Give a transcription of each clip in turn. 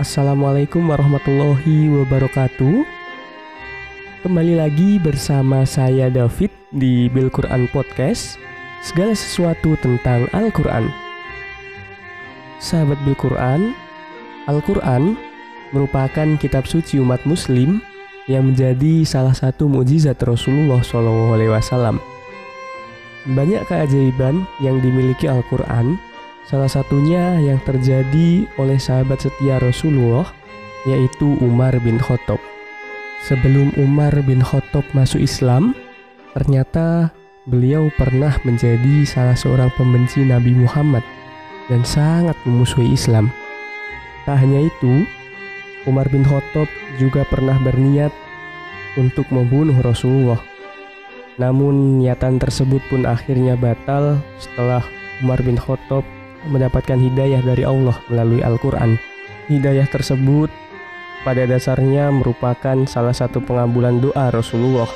Assalamualaikum warahmatullahi wabarakatuh. Kembali lagi bersama saya David di Bil Quran Podcast. Segala sesuatu tentang Al-Quran. Sahabat Bil Quran, Al-Quran merupakan kitab suci umat Muslim yang menjadi salah satu mukjizat Rasulullah SAW. Banyak keajaiban yang dimiliki Al-Quran Salah satunya yang terjadi oleh sahabat setia Rasulullah yaitu Umar bin Khattab. Sebelum Umar bin Khattab masuk Islam, ternyata beliau pernah menjadi salah seorang pembenci Nabi Muhammad dan sangat memusuhi Islam. Tak hanya itu, Umar bin Khattab juga pernah berniat untuk membunuh Rasulullah. Namun niatan tersebut pun akhirnya batal setelah Umar bin Khattab mendapatkan hidayah dari Allah melalui Al-Quran. Hidayah tersebut pada dasarnya merupakan salah satu pengabulan doa Rasulullah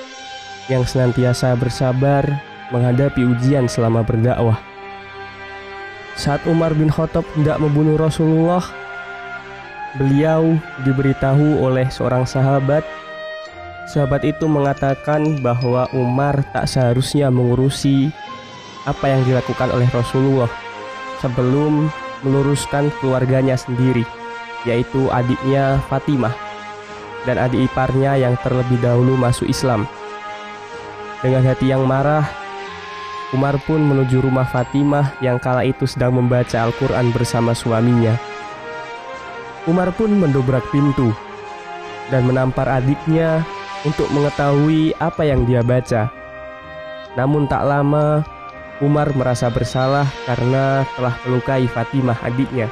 yang senantiasa bersabar menghadapi ujian selama berdakwah. Saat Umar bin Khattab hendak membunuh Rasulullah, beliau diberitahu oleh seorang sahabat. Sahabat itu mengatakan bahwa Umar tak seharusnya mengurusi apa yang dilakukan oleh Rasulullah sebelum meluruskan keluarganya sendiri, yaitu adiknya Fatimah dan adik iparnya yang terlebih dahulu masuk Islam. Dengan hati yang marah, Umar pun menuju rumah Fatimah yang kala itu sedang membaca Al-Quran bersama suaminya. Umar pun mendobrak pintu dan menampar adiknya untuk mengetahui apa yang dia baca. Namun tak lama Umar merasa bersalah karena telah melukai Fatimah adiknya.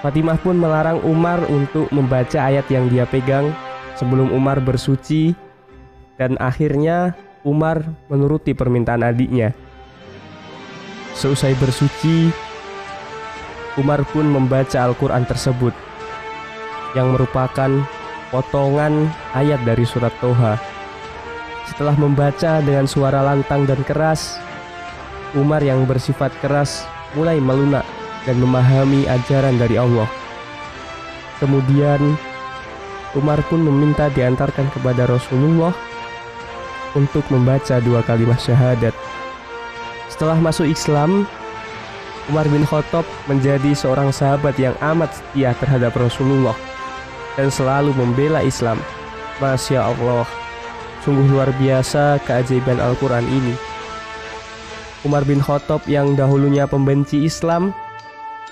Fatimah pun melarang Umar untuk membaca ayat yang dia pegang sebelum Umar bersuci dan akhirnya Umar menuruti permintaan adiknya. Seusai bersuci, Umar pun membaca Al-Quran tersebut yang merupakan potongan ayat dari surat Toha. Setelah membaca dengan suara lantang dan keras, Umar yang bersifat keras mulai melunak dan memahami ajaran dari Allah. Kemudian Umar pun meminta diantarkan kepada Rasulullah untuk membaca dua kalimat syahadat. Setelah masuk Islam, Umar bin Khattab menjadi seorang sahabat yang amat setia terhadap Rasulullah dan selalu membela Islam. Masya Allah, sungguh luar biasa keajaiban Al-Quran ini. Umar bin Khattab yang dahulunya pembenci Islam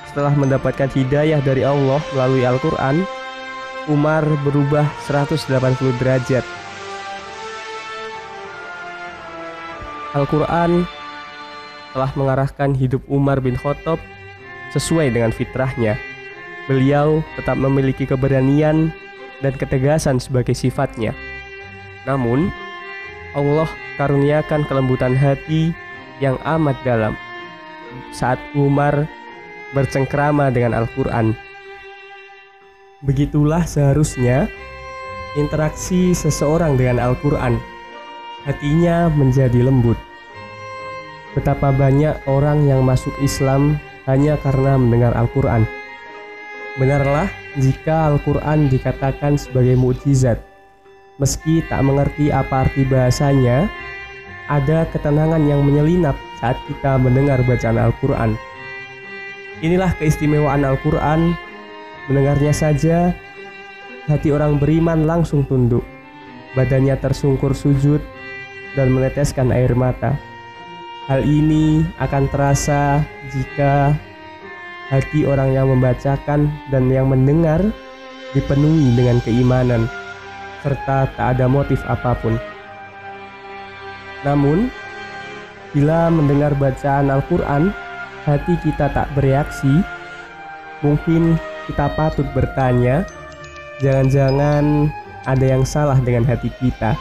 setelah mendapatkan hidayah dari Allah melalui Al-Quran, Umar berubah 180 derajat. Al-Quran telah mengarahkan hidup Umar bin Khattab sesuai dengan fitrahnya. Beliau tetap memiliki keberanian dan ketegasan sebagai sifatnya. Namun, Allah karuniakan kelembutan hati yang amat dalam saat Umar bercengkrama dengan Al-Quran. Begitulah seharusnya interaksi seseorang dengan Al-Quran. Hatinya menjadi lembut. Betapa banyak orang yang masuk Islam hanya karena mendengar Al-Quran. Benarlah jika Al-Quran dikatakan sebagai mukjizat. Meski tak mengerti apa arti bahasanya, ada ketenangan yang menyelinap saat kita mendengar bacaan Al-Quran. Inilah keistimewaan Al-Quran, mendengarnya saja, hati orang beriman langsung tunduk, badannya tersungkur sujud, dan meneteskan air mata. Hal ini akan terasa jika hati orang yang membacakan dan yang mendengar dipenuhi dengan keimanan, serta tak ada motif apa pun. Namun, bila mendengar bacaan Al-Quran, hati kita tak bereaksi, mungkin kita patut bertanya, jangan-jangan ada yang salah dengan hati kita.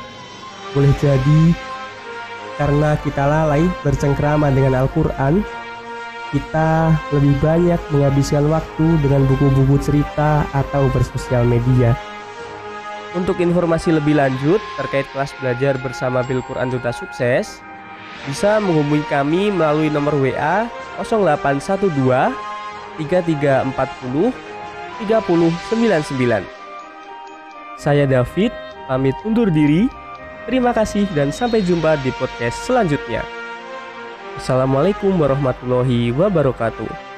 Boleh jadi karena kita lalai bercengkrama dengan Al-Quran, kita lebih banyak menghabiskan waktu dengan buku-buku cerita atau bersosial media. Untuk informasi lebih lanjut terkait kelas belajar bersama Bil Quran Duta Sukses, bisa menghubungi kami melalui nomor WA 0812 3340 3099. Saya David, pamit undur diri. Terima kasih dan sampai jumpa di podcast selanjutnya. Assalamualaikum warahmatullahi wabarakatuh.